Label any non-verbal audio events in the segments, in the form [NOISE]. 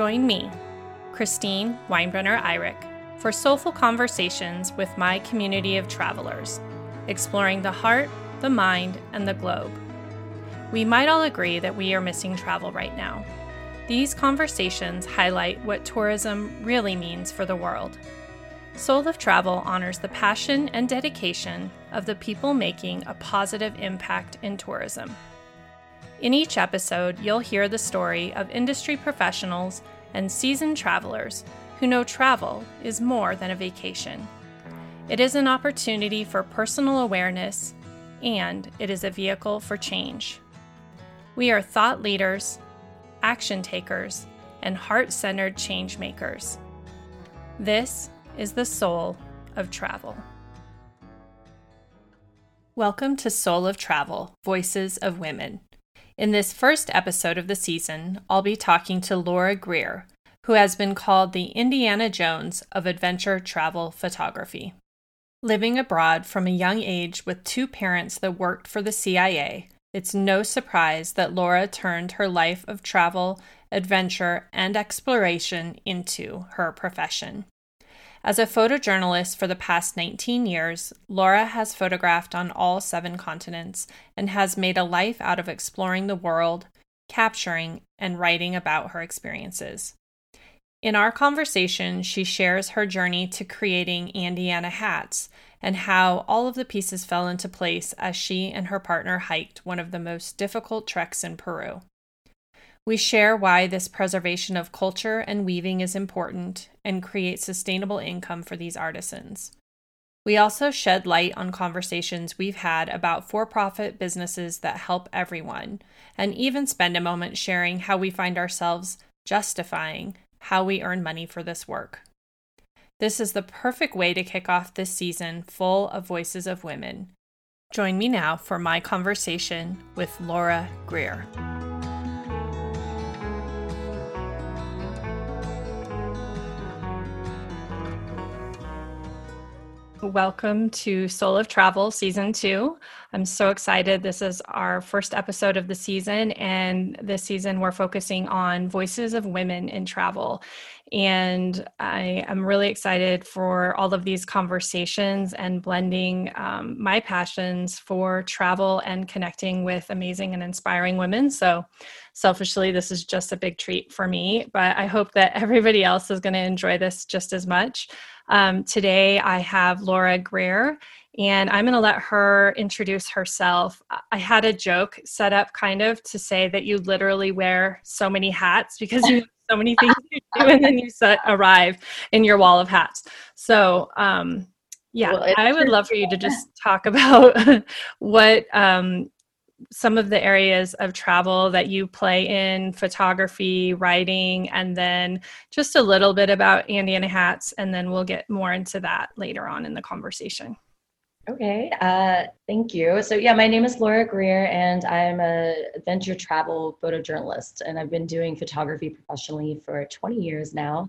Join me, Christine Weinbrenner Eyrich, for soulful conversations with my community of travelers, exploring the heart, the mind, and the globe. We might all agree that we are missing travel right now. These conversations highlight what tourism really means for the world. Soul of Travel honors the passion and dedication of the people making a positive impact in tourism. In each episode, you'll hear the story of industry professionals and seasoned travelers who know travel is more than a vacation. It is an opportunity for personal awareness, and it is a vehicle for change. We are thought leaders, action takers, and heart centered change makers. This is the soul of travel. Welcome to Soul of Travel Voices of Women. In this first episode of the season, I'll be talking to Laura Grier, who has been called the Indiana Jones of adventure travel photography. Living abroad from a young age with two parents that worked for the CIA, it's no surprise that Laura turned her life of travel, adventure, and exploration into her profession. As a photojournalist for the past 19 years, Laura has photographed on all seven continents and has made a life out of exploring the world, capturing, and writing about her experiences. In our conversation, she shares her journey to creating Andiana hats and how all of the pieces fell into place as she and her partner hiked one of the most difficult treks in Peru. We share why this preservation of culture and weaving is important and create sustainable income for these artisans. We also shed light on conversations we've had about for profit businesses that help everyone, and even spend a moment sharing how we find ourselves justifying how we earn money for this work. This is the perfect way to kick off this season full of voices of women. Join me now for my conversation with Laura Grier. Welcome to Soul of Travel Season 2. I'm so excited. This is our first episode of the season, and this season we're focusing on voices of women in travel. And I am really excited for all of these conversations and blending um, my passions for travel and connecting with amazing and inspiring women. So, selfishly, this is just a big treat for me, but I hope that everybody else is going to enjoy this just as much. Um, today, I have Laura Grier, and I'm going to let her introduce herself. I had a joke set up kind of to say that you literally wear so many hats because you have so many things you do, and then you set, arrive in your wall of hats. So, um, yeah, well, I would love for you to just talk about [LAUGHS] what um, some of the areas of travel that you play in photography, writing, and then just a little bit about Andiana hats, and then we'll get more into that later on in the conversation. Okay, uh, thank you. So, yeah, my name is Laura Grier, and I'm a adventure travel photojournalist, and I've been doing photography professionally for 20 years now.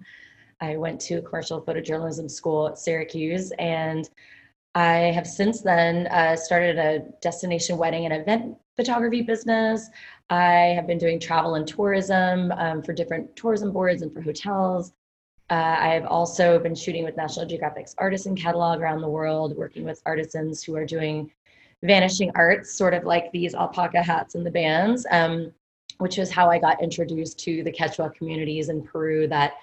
I went to commercial photojournalism school at Syracuse, and I have since then uh, started a destination wedding and event photography business. I have been doing travel and tourism um, for different tourism boards and for hotels. Uh, I have also been shooting with National Geographic's artisan catalog around the world, working with artisans who are doing vanishing arts, sort of like these alpaca hats and the bands, um, which is how I got introduced to the Quechua communities in Peru that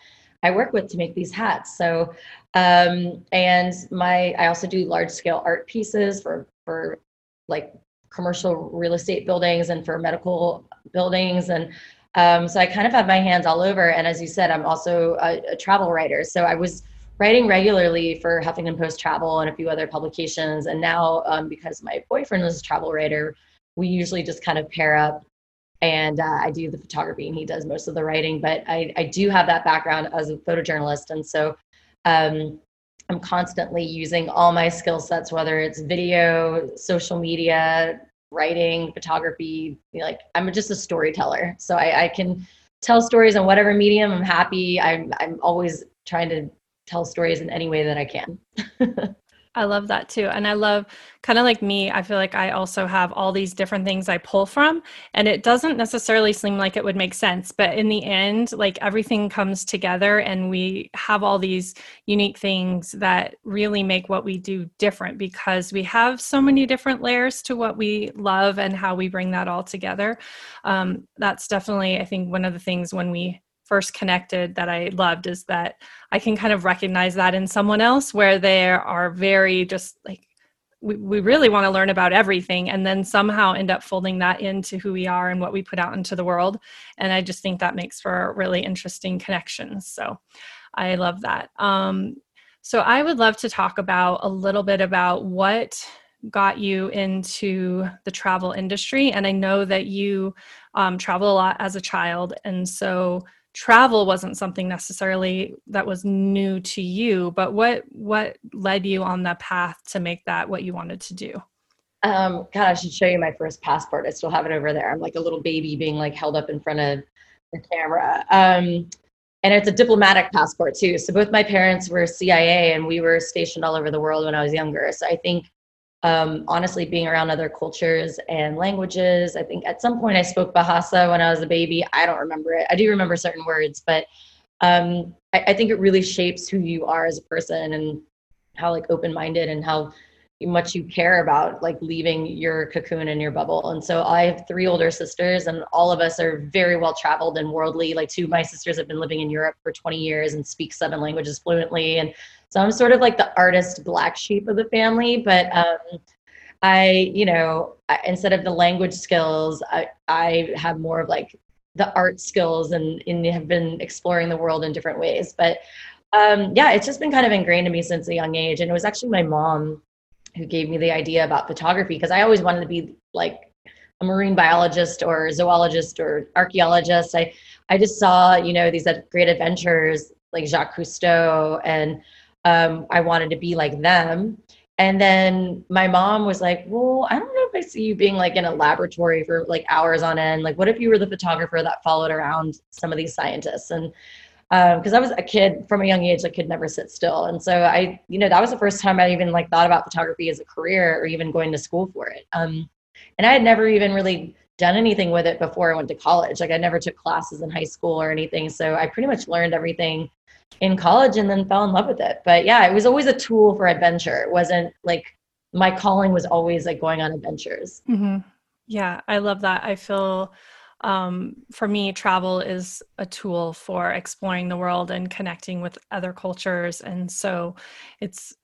I work with to make these hats. So, um, and my I also do large scale art pieces for for like commercial real estate buildings and for medical buildings and um, so I kind of have my hands all over. And as you said, I'm also a, a travel writer. So I was writing regularly for Huffington Post Travel and a few other publications. And now, um, because my boyfriend was a travel writer, we usually just kind of pair up and uh, I do the photography and he does most of the writing. But I, I do have that background as a photojournalist, and so um, I'm constantly using all my skill sets, whether it's video, social media, writing, photography. Like I'm just a storyteller, so I, I can tell stories on whatever medium. I'm happy. I'm I'm always trying to tell stories in any way that I can. [LAUGHS] I love that too. And I love kind of like me, I feel like I also have all these different things I pull from. And it doesn't necessarily seem like it would make sense. But in the end, like everything comes together and we have all these unique things that really make what we do different because we have so many different layers to what we love and how we bring that all together. Um, that's definitely, I think, one of the things when we first connected that I loved is that I can kind of recognize that in someone else where they are very just like we, we really want to learn about everything and then somehow end up folding that into who we are and what we put out into the world. And I just think that makes for really interesting connections. So I love that. Um, so I would love to talk about a little bit about what got you into the travel industry. And I know that you um, travel a lot as a child. And so travel wasn't something necessarily that was new to you but what what led you on that path to make that what you wanted to do? Um god i should show you my first passport. I still have it over there. I'm like a little baby being like held up in front of the camera. Um and it's a diplomatic passport too. So both my parents were cia and we were stationed all over the world when i was younger. So i think um, honestly being around other cultures and languages. I think at some point I spoke Bahasa when I was a baby. I don't remember it. I do remember certain words, but um, I, I, think it really shapes who you are as a person and how like open-minded and how much you care about like leaving your cocoon and your bubble. And so I have three older sisters and all of us are very well traveled and worldly. Like two of my sisters have been living in Europe for 20 years and speak seven languages fluently. And so I'm sort of like the artist black sheep of the family, but um, I, you know, I, instead of the language skills, I, I have more of like the art skills and, and have been exploring the world in different ways. But um, yeah, it's just been kind of ingrained in me since a young age. And it was actually my mom who gave me the idea about photography because I always wanted to be like a marine biologist or zoologist or archaeologist. I, I just saw, you know, these great adventures like Jacques Cousteau and um, I wanted to be like them. And then my mom was like, Well, I don't know if I see you being like in a laboratory for like hours on end. Like, what if you were the photographer that followed around some of these scientists? And because um, I was a kid from a young age, I could never sit still. And so I, you know, that was the first time I even like thought about photography as a career or even going to school for it. Um, and I had never even really done anything with it before I went to college. Like I never took classes in high school or anything. So I pretty much learned everything in college and then fell in love with it. But yeah, it was always a tool for adventure. It wasn't like my calling was always like going on adventures. Mm-hmm. Yeah, I love that. I feel um, for me, travel is a tool for exploring the world and connecting with other cultures. And so it's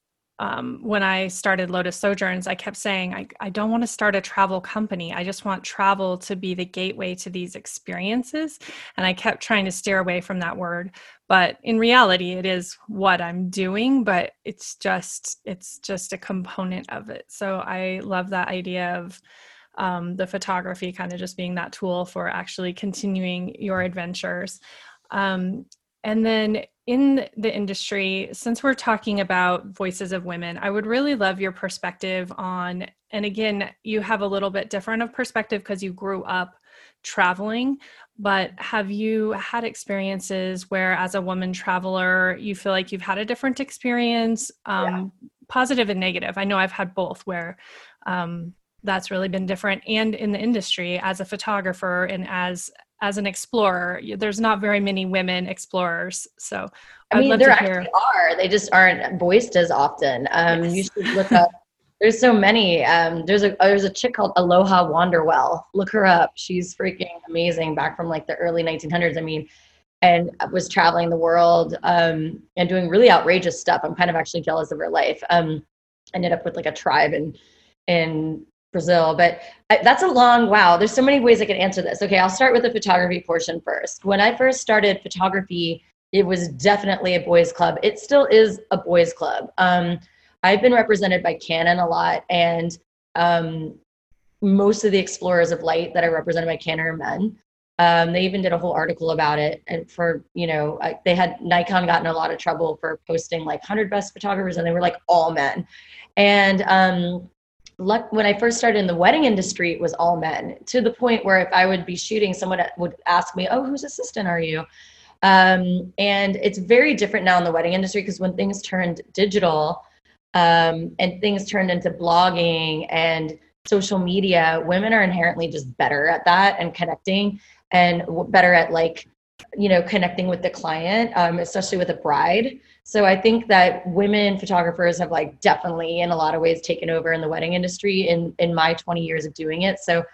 um, when I started Lotus Sojourns, I kept saying, I, I don't want to start a travel company. I just want travel to be the gateway to these experiences. And I kept trying to steer away from that word. But in reality, it is what I'm doing, but it's just, it's just a component of it. So I love that idea of um, the photography kind of just being that tool for actually continuing your adventures. Um, and then in the industry, since we're talking about voices of women, I would really love your perspective on, and again, you have a little bit different of perspective because you grew up traveling, but have you had experiences where, as a woman traveler, you feel like you've had a different experience, um, yeah. positive and negative? I know I've had both where um, that's really been different, and in the industry as a photographer and as as an explorer there's not very many women explorers so i mean there actually are they just aren't voiced as often um, yes. you should look up there's so many um, there's a there's a chick called aloha wanderwell look her up she's freaking amazing back from like the early 1900s i mean and was traveling the world um, and doing really outrageous stuff i'm kind of actually jealous of her life um, ended up with like a tribe in in Brazil, but I, that's a long wow. There's so many ways I can answer this. Okay, I'll start with the photography portion first. When I first started photography, it was definitely a boys' club. It still is a boys' club. Um, I've been represented by Canon a lot, and um, most of the explorers of light that are represented by Canon are men. Um, they even did a whole article about it, and for you know, they had Nikon gotten a lot of trouble for posting like 100 best photographers, and they were like all men. And um, luck when I first started in the wedding industry, it was all men to the point where if I would be shooting, someone would ask me, "Oh, whose assistant are you?" Um, and it's very different now in the wedding industry because when things turned digital, um, and things turned into blogging and social media, women are inherently just better at that and connecting and better at like, you know, connecting with the client, um, especially with a bride. So I think that women photographers have like definitely in a lot of ways taken over in the wedding industry in in my 20 years of doing it. So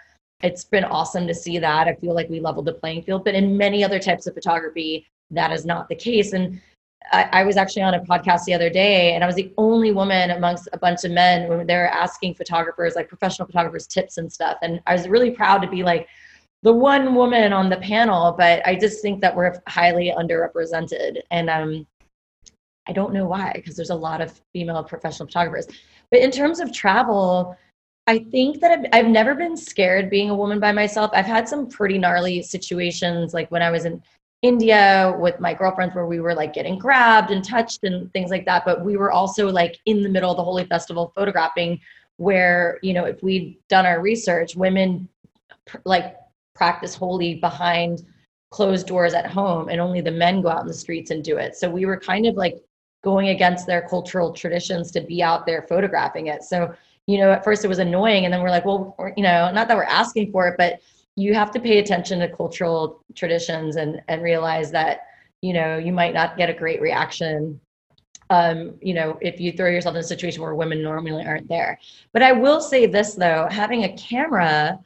it's been awesome to see that. I feel like we leveled the playing field, but in many other types of photography, that is not the case. And I, I, was actually on a podcast the other day, and I was the only woman amongst a bunch of men when they were asking photographers, like professional photographers, tips and stuff. And I was really proud to be like the one woman on the panel. But I just think that we're highly underrepresented, and um, I don't know why, because there's a lot of female professional photographers. But in terms of travel, I think that I've, I've never been scared being a woman by myself. I've had some pretty gnarly situations, like when I was in India with my girlfriends, where we were like getting grabbed and touched and things like that. But we were also like in the middle of the Holi Festival photographing, where, you know, if we'd done our research, women like practice Holi behind closed doors at home, and only the men go out in the streets and do it. So we were kind of like going against their cultural traditions to be out there photographing it. So you know, at first it was annoying. And then we're like, well, you know, not that we're asking for it, but you have to pay attention to cultural traditions and, and realize that, you know, you might not get a great reaction. Um, you know, if you throw yourself in a situation where women normally aren't there. But I will say this though, having a camera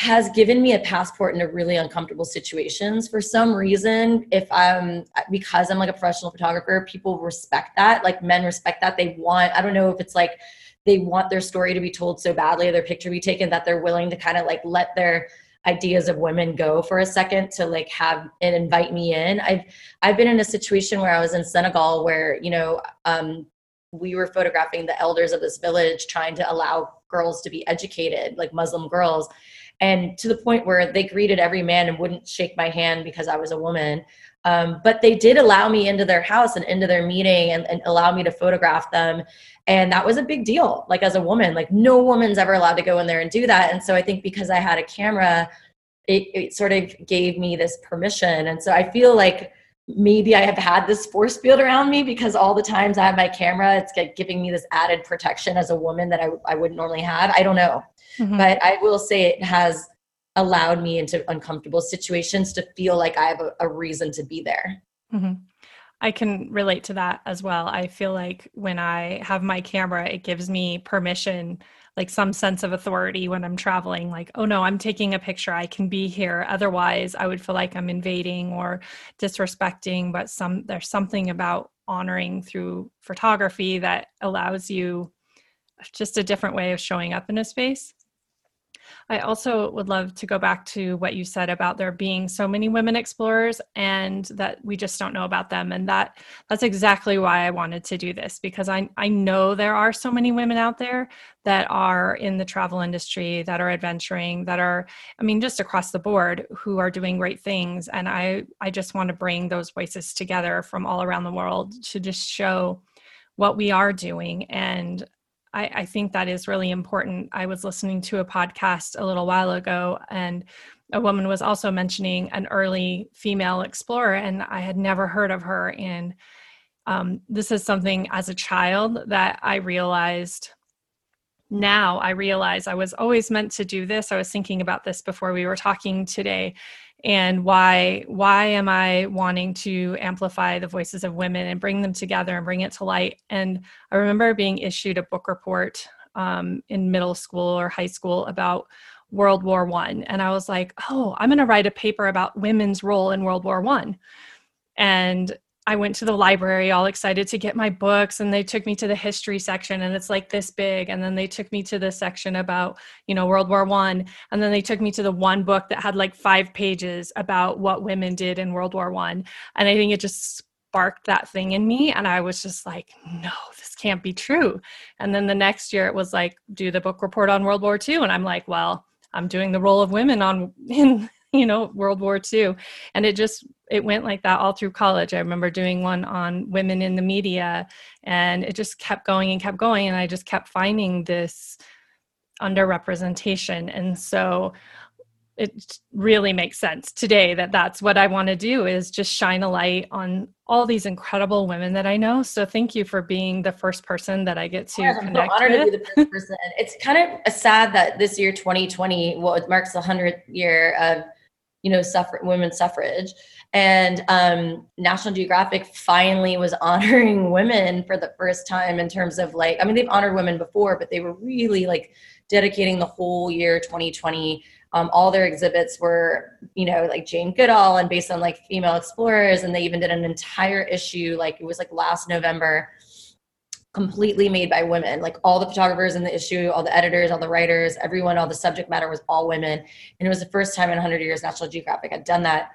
has given me a passport into really uncomfortable situations for some reason if i'm because i'm like a professional photographer people respect that like men respect that they want i don't know if it's like they want their story to be told so badly, their picture be taken that they're willing to kind of like let their ideas of women go for a second to like have and invite me in. I've I've been in a situation where I was in Senegal where, you know, um, we were photographing the elders of this village trying to allow girls to be educated, like Muslim girls. And to the point where they greeted every man and wouldn't shake my hand because I was a woman. Um, but they did allow me into their house and into their meeting and, and allow me to photograph them and that was a big deal like as a woman like no woman's ever allowed to go in there and do that. And so i think because i had a camera it, it sort of gave me this permission. And so i feel like maybe i have had this force field around me because all the times i have my camera it's giving me this added protection as a woman that i, I wouldn't normally have. I don't know. Mm-hmm. but i will say it has allowed me into uncomfortable situations to feel like i have a, a reason to be there. Mm-hmm. I can relate to that as well. I feel like when I have my camera, it gives me permission, like some sense of authority when I'm traveling. Like, oh no, I'm taking a picture. I can be here. Otherwise, I would feel like I'm invading or disrespecting. But some there's something about honoring through photography that allows you just a different way of showing up in a space. I also would love to go back to what you said about there being so many women explorers and that we just don't know about them. And that that's exactly why I wanted to do this because I, I know there are so many women out there that are in the travel industry, that are adventuring, that are, I mean, just across the board who are doing great things. And I, I just want to bring those voices together from all around the world to just show what we are doing and I, I, think that is really important. I was listening to a podcast a little while ago, and a woman was also mentioning an early female explorer, and I had never heard of her. And um, this is something as a child that I realized now I realize I was always meant to do this. I was thinking about this before we were talking today and why why am i wanting to amplify the voices of women and bring them together and bring it to light? And i remember being issued a book report um, in middle school or high school about world war one and i was like oh i'm going to write a paper about women's role in world war one. And I went to the library all excited to get my books and they took me to the history section and it's like this big and then they took me to the section about, you know, World War 1 and then they took me to the one book that had like 5 pages about what women did in World War 1 and I think it just sparked that thing in me and I was just like, no, this can't be true. And then the next year it was like do the book report on World War 2 and I'm like, well, I'm doing the role of women on [LAUGHS] in [LAUGHS] you know world war ii and it just it went like that all through college i remember doing one on women in the media and it just kept going and kept going and i just kept finding this underrepresentation and so it really makes sense today that that's what I want to do is just shine a light on all these incredible women that I know. So thank you for being the first person that I get to oh yes, connect I'm so honored with. to be the first person. it's kind of sad that this year, 2020, well, it marks the 100th year of, you know, suffer- women's suffrage. And um, National Geographic finally was [LAUGHS] honoring women for the first time in terms of like, I mean, they've honored women before, but they were really like dedicating the whole year 2020 um, all their exhibits were, you know, like Jane Goodall and based on like female explorers. And they even did an entire issue, like it was like last November, completely made by women. Like all the photographers in the issue, all the editors, all the writers, everyone, all the subject matter was all women. And it was the first time in 100 years National Geographic had done that.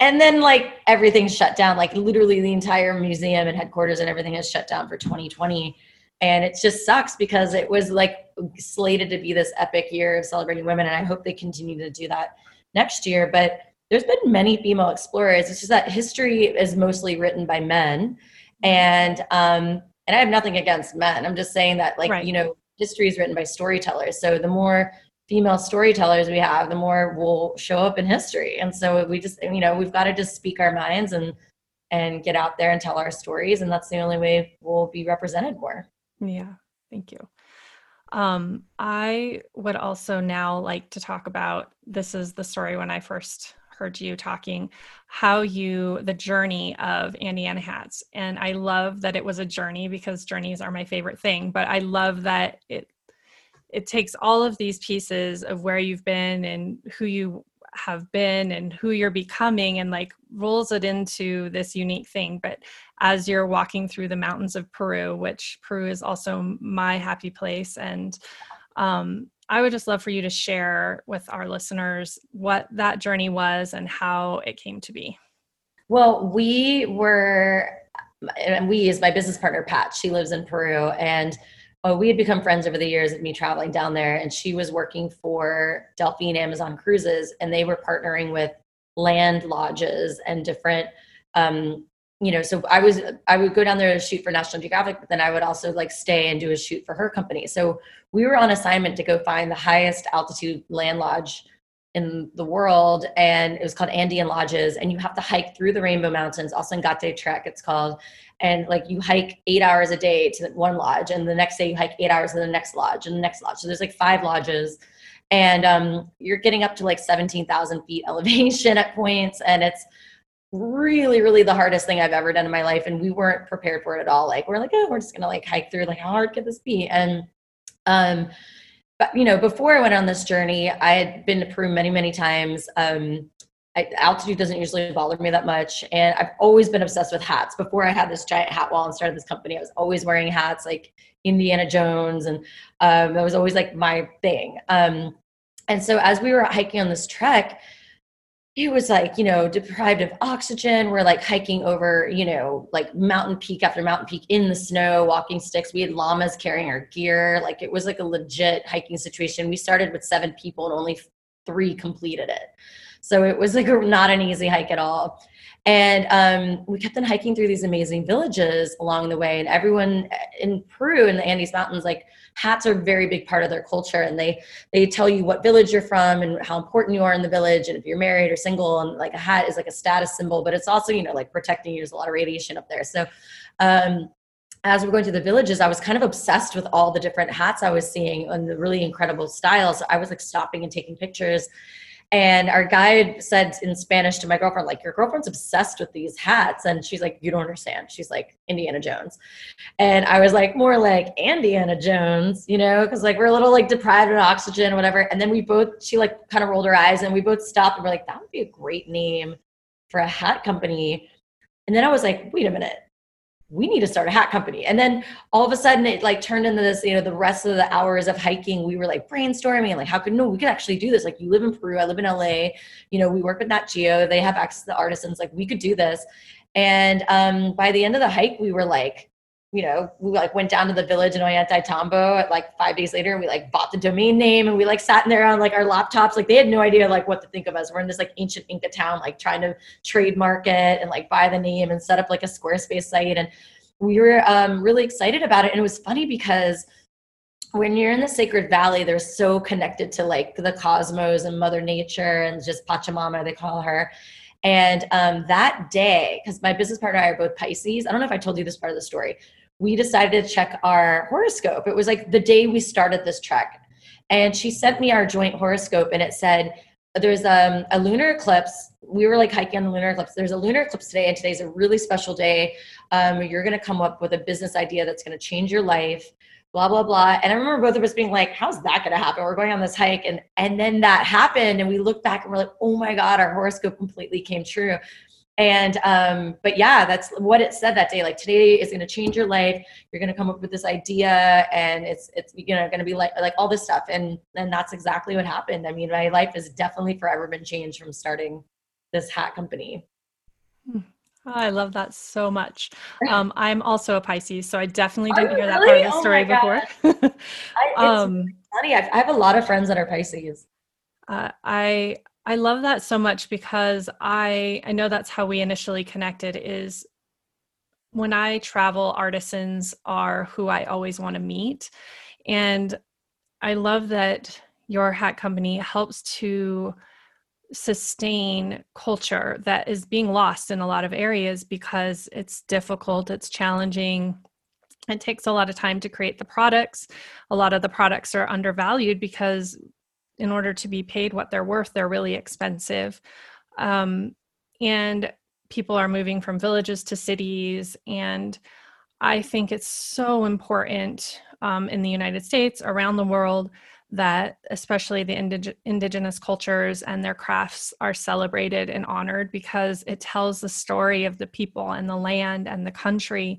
And then like everything shut down, like literally the entire museum and headquarters and everything has shut down for 2020 and it just sucks because it was like slated to be this epic year of celebrating women and i hope they continue to do that next year but there's been many female explorers it's just that history is mostly written by men and um and i have nothing against men. I'm just saying that like right. you know history is written by storytellers. So the more female storytellers we have the more we'll show up in history. And so we just you know we've got to just speak our minds and and get out there and tell our stories. And that's the only way we'll be represented more. Yeah, thank you. Um, I would also now like to talk about this is the story when I first heard you talking, how you, the journey of Andiana Hats. And I love that it was a journey because journeys are my favorite thing, but I love that it it takes all of these pieces of where you've been and who you have been and who you're becoming and like rolls it into this unique thing but as you're walking through the mountains of peru which peru is also my happy place and um, i would just love for you to share with our listeners what that journey was and how it came to be. Well we were and we is my business partner pat. She lives in peru. And oh, we had become friends over the years of me traveling down there, and she was working for Delfin Amazon Cruises, and they were partnering with land lodges and different. Um, you know, so I was I would go down there to shoot for National Geographic, but then I would also like stay and do a shoot for her company. So we were on assignment to go find the highest altitude land lodge in the world and it was called Andean Lodges and you have to hike through the Rainbow Mountains, also in Ausangate Trek it's called. And like you hike eight hours a day to one lodge and the next day you hike eight hours to the next lodge and the next lodge. So there's like five lodges and um, you're getting up to like 17,000 feet [LAUGHS] elevation at points and it's really really the hardest thing i've ever done in my life and we weren't prepared for it at all like we're like oh we're just gonna like hike through like how hard could this be and um but you know, before I went on this journey, I had been to Peru many, many times. Um, I, altitude doesn't usually bother me that much, and I've always been obsessed with hats. Before I had this giant hat wall and started this company, I was always wearing hats like Indiana Jones, and um, that was always like my thing. Um, and so as we were hiking on this trek, it was like you know deprived of oxygen. We're like hiking over you know like mountain peak after mountain peak in the snow walking sticks. We had llamas carrying our gear. Like it was like a legit hiking situation. We started with seven people and only three completed it. So it was like a, not an easy hike at all. And um, we kept on hiking through these amazing villages along the way. And everyone in peru in the andes mountains like hats are a very big part of their culture and they they tell you what village you're from and how important you are in the village and if you're married or single and like a hat is like a status symbol but it's also you know like protecting you there's a lot of radiation up there so um, as we're going to the villages, I was kind of obsessed with all the different hats I was seeing and the really incredible styles. I was like stopping and taking pictures and our guide said in Spanish to my girlfriend, like, your girlfriend's obsessed with these hats. And she's like, you don't understand. She's like, Indiana Jones. And I was like, more like Indiana Jones, you know, because like we're a little like deprived of oxygen or whatever. And then we both, she like kind of rolled her eyes and we both stopped and we're like, that would be a great name for a hat company. And then I was like, wait a minute we need to start a hat company. And then all of a sudden it like turned into this, you know, the rest of the hours of hiking, we were like brainstorming like, how could, no, we could actually do this. Like you live in Peru, I live in LA, you know, we work with Nat Geo, they have access to the artisans, like we could do this. And um, by the end of the hike, we were like, you know, we like went down to the village in Ollantaytambo at like five days later and we like bought the domain name and we like sat in there on like our laptops. Like they had no idea like what to think of us. We're in this like ancient Inca town, like trying to trademark it and like buy the name and set up like a Squarespace site. And we were um, really excited about it. And it was funny because when you're in the sacred valley they're so connected to like the cosmos and mother nature and just pachamama they call her and um, that day because my business partner and i are both pisces i don't know if i told you this part of the story we decided to check our horoscope. It was like the day we started this trek. And she sent me our joint horoscope and it said there's um, a lunar eclipse. We were like hiking on the lunar eclipse. There's a lunar eclipse today and today's a really special day. Um, you're going to come up with a business idea that's going to change your life blah blah blah. And i remember both of us being like how's that going to happen? We're going on this hike. And and then that happened and we look back and we're like oh my god our horoscope completely came true and um but yeah that's what it said that day like today is going to change your life you're going to come up with this idea and it's it's you know going to be like like all this stuff and and that's exactly what happened i mean my life has definitely forever been changed from starting this hat company hmm. Oh, I love that so much. [LAUGHS] Um, I'm also a Pisces, so I definitely didn't hear that part of the oh story oh before. I, [LAUGHS] um, funny. I have a lot of friends that are Pisces. Uh, I I love that so much because I I know that's how we initially connected. Is when I travel, artisans are who I always want to meet, and I love that your hat company helps to sustain culture that is being lost in a lot of areas because it's difficult, it's challenging. It takes a lot of time to create the products. A lot of the products are undervalued because, in order to be paid what they're worth, they're really expensive. Um, and people are moving from villages to cities. And I think it's so important um, in the United States, around the world, that especially the indig- indigenous cultures and their crafts are celebrated and honored because it tells the story of the people and the land and the country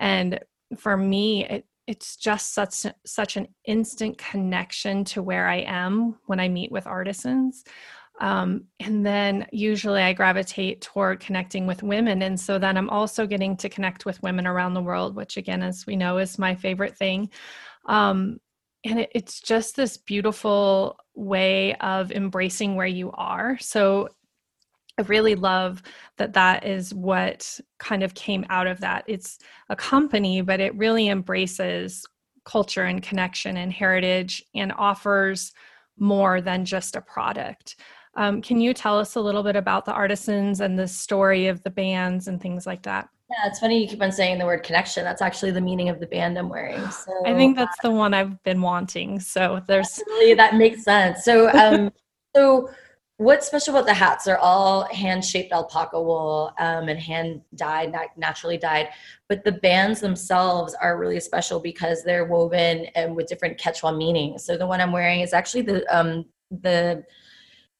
and for me it it's just such such an instant connection to where I am when I meet with artisans. Um, and then usually I gravitate toward connecting with women. And so then I'm also getting to connect with women around the world, which again, as we know, is my favorite thing. Um, and it, it's just this beautiful way of embracing where you are so i really love that that is what kind of came out of that it's a company but it really embraces culture and connection and heritage and offers more than just a product um, can you tell us a little bit about the artisans and the story of the bands and things like that yeah, it's funny you keep on saying the word connection. That's actually the meaning of the band I'm wearing. So I think that's the one I've been wanting. So there's that makes sense. So um [LAUGHS] so what's special about the hats? They're all hand shaped alpaca wool um, and hand dyed, naturally dyed. But the bands themselves are really special because they're woven and with different Quechua meanings. So the one I'm wearing is actually the um, the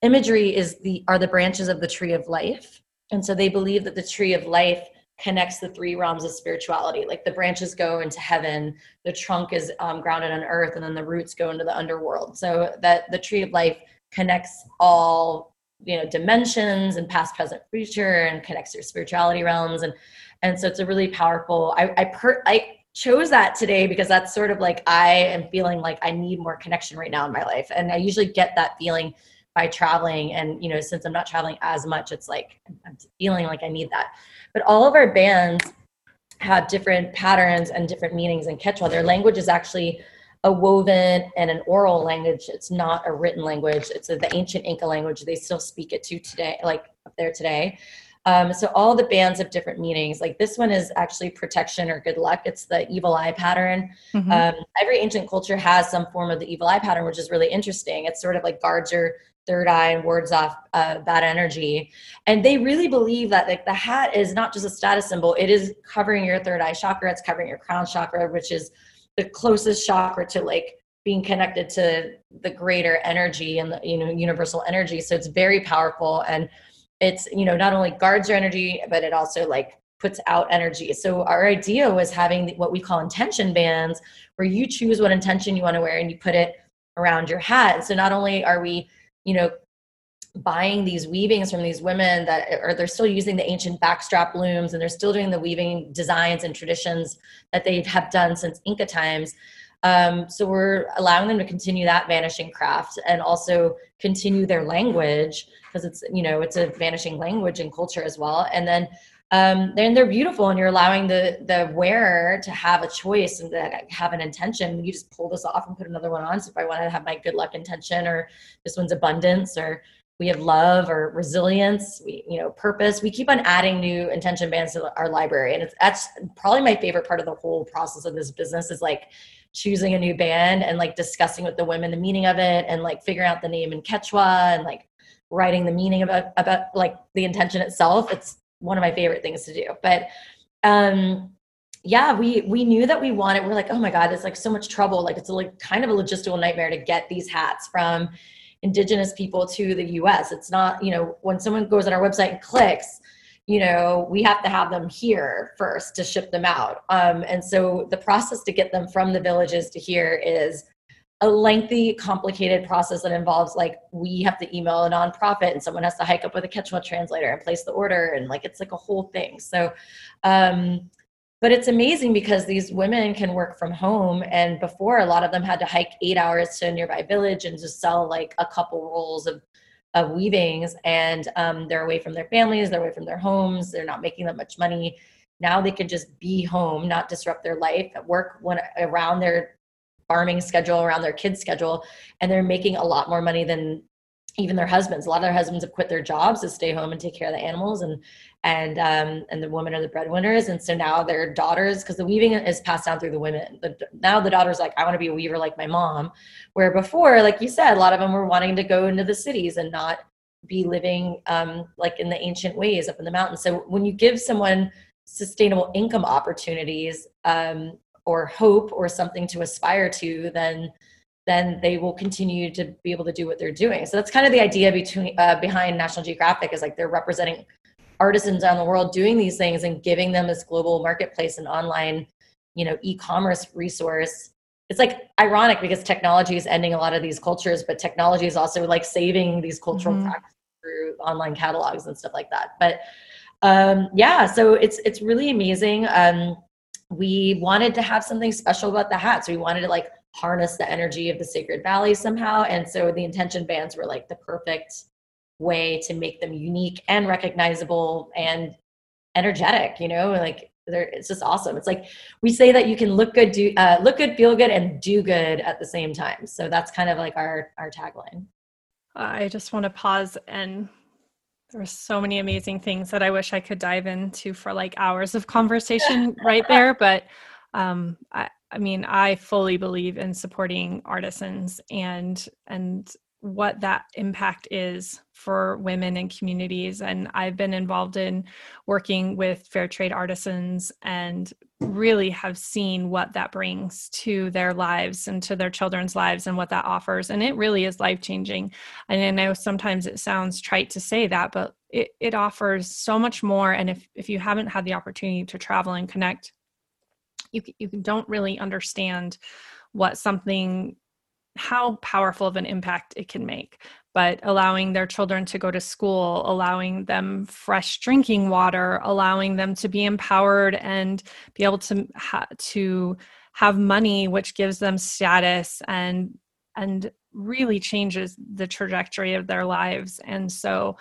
imagery is the are the branches of the tree of life, and so they believe that the tree of life connects the three realms of spirituality. Like the branches go into heaven, the trunk is um, grounded on earth, and then the roots go into the underworld. So that the tree of life connects all you know dimensions and past, present, future, and connects your spirituality realms. And and so it's a really powerful. I I per I chose that today because that's sort of like I am feeling like I need more connection right now in my life, and I usually get that feeling by traveling and you know since i'm not traveling as much it's like i'm feeling like i need that but all of our bands have different patterns and different meanings in Quechua. Their language is actually a woven and an oral language. It's not a written language. It's a, the ancient Inca language. They still speak it to today, like up there today. Um, so all the bands have different meanings. Like this one is actually protection or good luck. It's the evil eye pattern. Mm-hmm. Um, every ancient culture has some form of the evil eye pattern, which is really interesting. It's sort of like guards your third eye and wards off uh, bad energy. And they really believe that like the hat is not just a status symbol; it is covering your third eye chakra. It's covering your crown chakra, which is the closest chakra to like being connected to the greater energy and the you know universal energy. So it's very powerful and it's you know not only guards your energy, but it also like puts out energy. So our idea was having what we call intention bands, where you choose what intention you want to wear and you put it around your hat. So not only are we you know buying these weavings from these women that or they're still using the ancient backstrap looms and they're still doing the weaving designs and traditions that they have done since inca times. Um, so we're allowing them to continue that vanishing craft and also continue their language because it's you know it's a vanishing language and culture as well. And then um, then they're beautiful and you're allowing the the wearer to have a choice and to have an intention. You just pull this off and put another one on. So if i want to have my good luck intention or this one's abundance or we have love or resilience we you know purpose we keep on adding new intention bands to our library and it's that's probably my favorite part of the whole process of this business is like choosing a new band and like discussing with the women the meaning of it and like figuring out the name in quechua and like writing the meaning about about like the intention itself it's one of my favorite things to do. But um yeah, we we knew that we wanted. We're like, oh my god, it's like so much trouble. Like it's a, like kind of a logistical nightmare to get these hats from indigenous people to the U.S. It's not, you know, when someone goes on our website and clicks, you know, we have to have them here first to ship them out. Um, and so the process to get them from the villages to here is a lengthy, complicated process that involves like we have to email a nonprofit and someone has to hike up with a Quechua translator and place the order and like it's like a whole thing. So, um, but it's amazing because these women can work from home and before a lot of them had to hike eight hours to a nearby village and just sell like a couple rolls of of weavings and um, they're away from their families they're away from their homes they're not making that much money. Now they can just be home not disrupt their life work when around their farming schedule around their kids schedule and they're making a lot more money than even their husbands. A lot of their husbands have quit their jobs to stay home and take care of the animals and and um, and the women are the breadwinners. And so now their daughters because the weaving is passed down through the women. The, now the daughters like i want to be a weaver like my mom. Where before like you said a lot of them were wanting to go into the cities and not be living um, like in the ancient ways up in the mountains. So when you give someone sustainable income opportunities um, or hope or something to aspire to, then then they will continue to be able to do what they're doing. So that's kind of the idea between uh, behind National Geographic is like they're representing artisans around the world doing these things and giving them this global marketplace and online, you know, e-commerce resource. It's like ironic because technology is ending a lot of these cultures, but technology is also like saving these cultural mm-hmm. practices through online catalogs and stuff like that. But um, yeah, so it's it's really amazing. Um, we wanted to have something special about the hats. We wanted to like harness the energy of the Sacred Valley somehow. And so the intention bands were like the perfect way to make them unique and recognizable and energetic, you know, like they're, it's just awesome. It's like we say that you can look good, do uh, look good, feel good, and do good at the same time. So that's kind of like our our tagline. I just want to pause and there's so many amazing things that I wish I could dive into for like hours of conversation [LAUGHS] right there. But um, I, I mean, I fully believe in supporting artisans and and what that impact is for women and communities. And I've been involved in working with fair trade artisans and really have seen what that brings to their lives and to their children's lives and what that offers. And it really is life changing. And I know sometimes it sounds trite to say that, but it, it offers so much more. And if, if you haven't had the opportunity to travel and connect, you, you don't really understand what something how powerful of an impact it can make. But allowing their children to go to school allowing them fresh drinking water allowing them to be empowered and be able to ha- to have money which gives them status and and really changes the trajectory of their lives. And so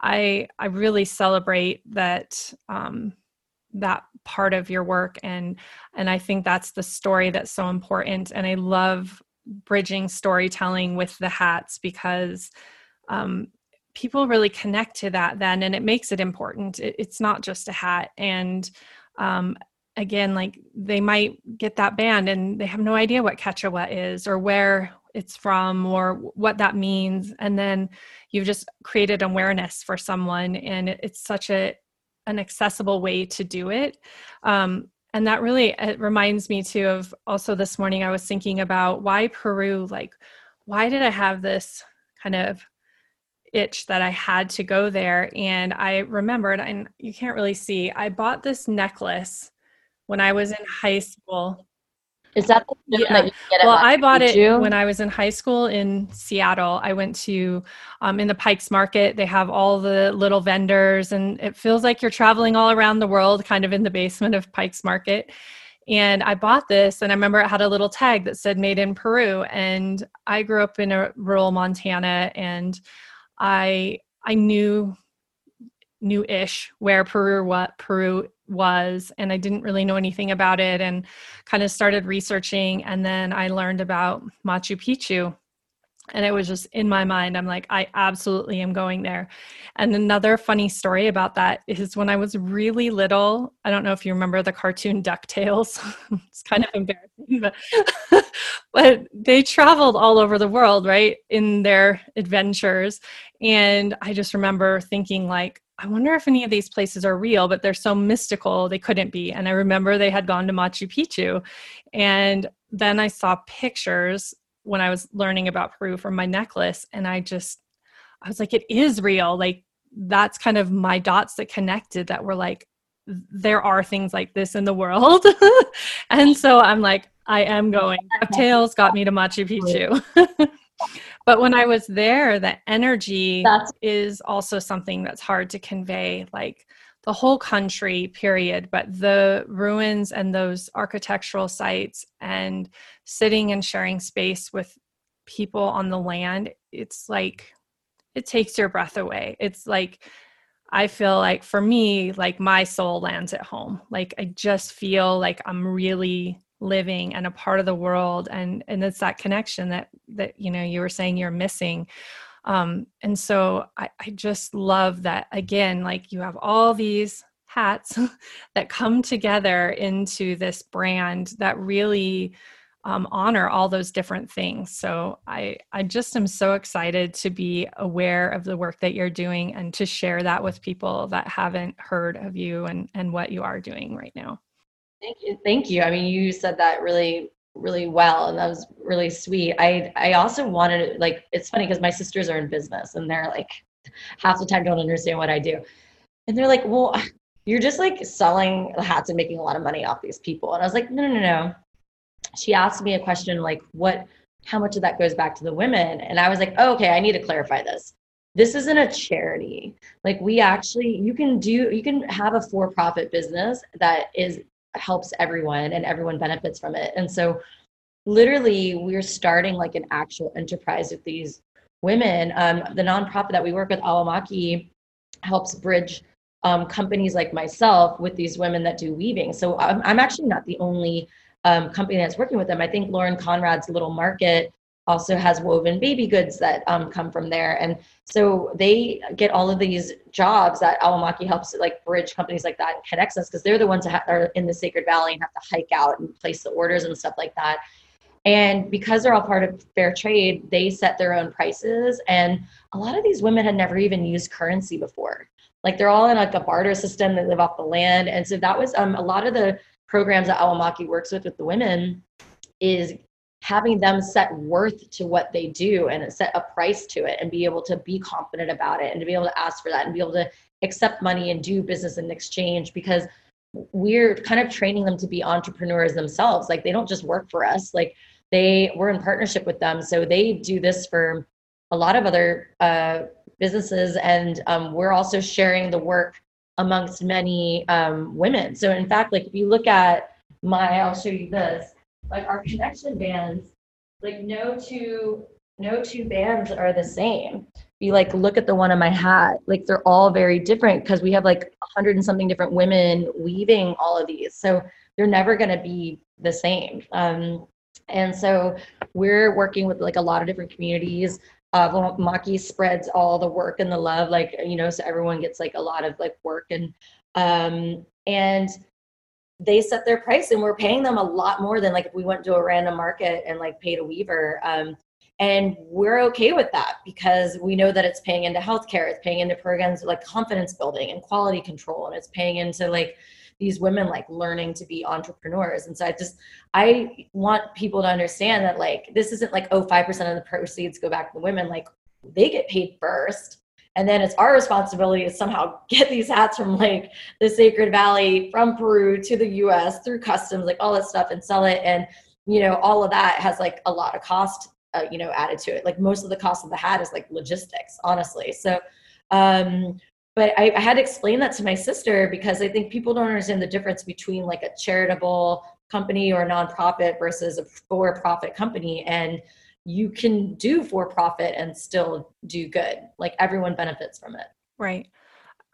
i i really celebrate that um, that part of your work. And and i think that's the story that's so important. And i love bridging storytelling with the hats because um, people really connect to that then and it makes it important. It, it's not just a hat and um, again like they might get that band and they have no idea what quechua is or where it's from or what that means. And then you've just created awareness for someone and it, it's such a an accessible way to do it. Um, and that really it reminds me too of also this morning i was thinking about why peru like why did i have this kind of itch that i had to go there? And i remembered and you can't really see i bought this necklace when i was in high school is that the yeah. that well, I bought it you? when I was in high school in Seattle. I went to um, in the Pikes Market. They have all the little vendors, and it feels like you're traveling all around the world, kind of in the basement of Pikes Market. And I bought this, and I remember it had a little tag that said "Made in Peru." And I grew up in a rural Montana, and I I knew new-ish where Peru what Peru was and I didn't really know anything about it and kind of started researching and then I learned about Machu Picchu and it was just in my mind i'm like i absolutely am going there and another funny story about that is when i was really little i don't know if you remember the cartoon ducktales [LAUGHS] it's kind of embarrassing but [LAUGHS] but they traveled all over the world right in their adventures and i just remember thinking like I wonder if any of these places are real, but they're so mystical, they couldn't be. And I remember they had gone to Machu Picchu. And then I saw pictures when I was learning about Peru from my necklace. And I just, I was like, it is real. Like, that's kind of my dots that connected that were like, there are things like this in the world. [LAUGHS] and so I'm like, I am going. [LAUGHS] Tails got me to Machu Picchu. [LAUGHS] but when I was there, the energy that's- is also something that's hard to convey. Like, the whole country period but the ruins and those architectural sites and sitting and sharing space with people on the land it's like it takes your breath away. It's like i feel like for me like my soul lands at home. Like i just feel like i'm really living and a part of the world and and it's that connection that that you know you were saying you're missing um, and so I, I just love that again, like you have all these hats [LAUGHS] that come together into this brand that really um, honor all those different things. So I, I just am so excited to be aware of the work that you're doing and to share that with people that haven't heard of you and, and what you are doing right now. Thank you. Thank you. I mean, you said that really really well and that was really sweet. I i also wanted like it's funny because my sisters are in business and they're like half the time don't understand what i do. And they're like well [LAUGHS] you're just like selling hats and making a lot of money off these people. And i was like no no no no. She asked me a question like what how much of that goes back to the women? And i was like oh, okay i need to clarify this. This isn't a charity. Like we actually you can do you can have a for-profit business that is helps everyone and everyone benefits from it. And so literally we're starting like an actual enterprise with these women. Um, the nonprofit that we work with, Awamaki, helps bridge um, companies like myself with these women that do weaving. So I'm, I'm actually not the only um, company that's working with them. I think Lauren Conrad's Little Market also has woven baby goods that um, come from there. And so they get all of these jobs that Awamaki helps like bridge companies like that and connects us because they're the ones that are in the Sacred Valley and have to hike out and place the orders and stuff like that. And because they're all part of fair trade, they set their own prices. And a lot of these women had never even used currency before. Like they're all in like a barter system, they live off the land. And so that was um, a lot of the programs that Awamaki works with with the women is having them set worth to what they do and set a price to it and be able to be confident about it and to be able to ask for that and be able to accept money and do business in exchange because we're kind of training them to be entrepreneurs themselves. Like they don't just work for us. Like they we're in partnership with them. So they do this for a lot of other uh, businesses and um, we're also sharing the work amongst many um, women. So in fact like if you look at my i'll show you this like our connection bands, like no two no two bands are the same. You like look at the one on my hat, like they're all very different because we have like a hundred and something different women weaving all of these. So they're never gonna be the same. Um, and so we're working with like a lot of different communities. Uh, Maki spreads all the work and the love, like you know, so everyone gets like a lot of like work and um, and they set their price and we're paying them a lot more than like if we went to a random market and like paid a weaver um, and we're okay with that because we know that it's paying into healthcare it's paying into programs like confidence building and quality control and it's paying into like these women like learning to be entrepreneurs. And so i just i want people to understand that like this isn't like oh 5% of the proceeds go back to the women. Like they get paid first and then it's our responsibility to somehow [LAUGHS] get these hats from like the sacred valley from peru to the us through customs like all that stuff and sell it. And you know all of that has like a lot of cost uh, you know added to it. Like most of the cost of the hat is like logistics honestly. So um but I, I had to explain that to my sister because i think people don't understand the difference between like a charitable company or a nonprofit versus a for-profit company. And you can do for profit and still do good. Like everyone benefits from it. Right.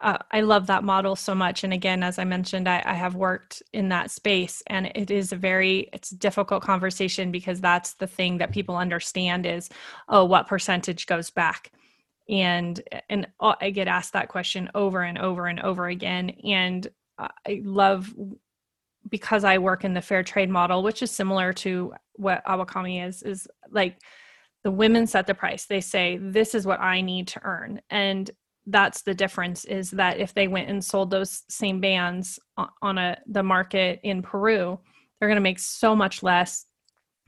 uh, I love that model so much. And again, as I mentioned, I, I, have worked in that space, and it is a very it's a difficult conversation because that's the thing that people understand is, oh, what percentage goes back, and and I get asked that question over and over and over again, and I love because I work in the fair trade model, which is similar to what Awamaki is, is like the women set the price. They say, this is what I need to earn. And that's the difference is that if they went and sold those same bands on a the market in Peru, they're going to make so much less.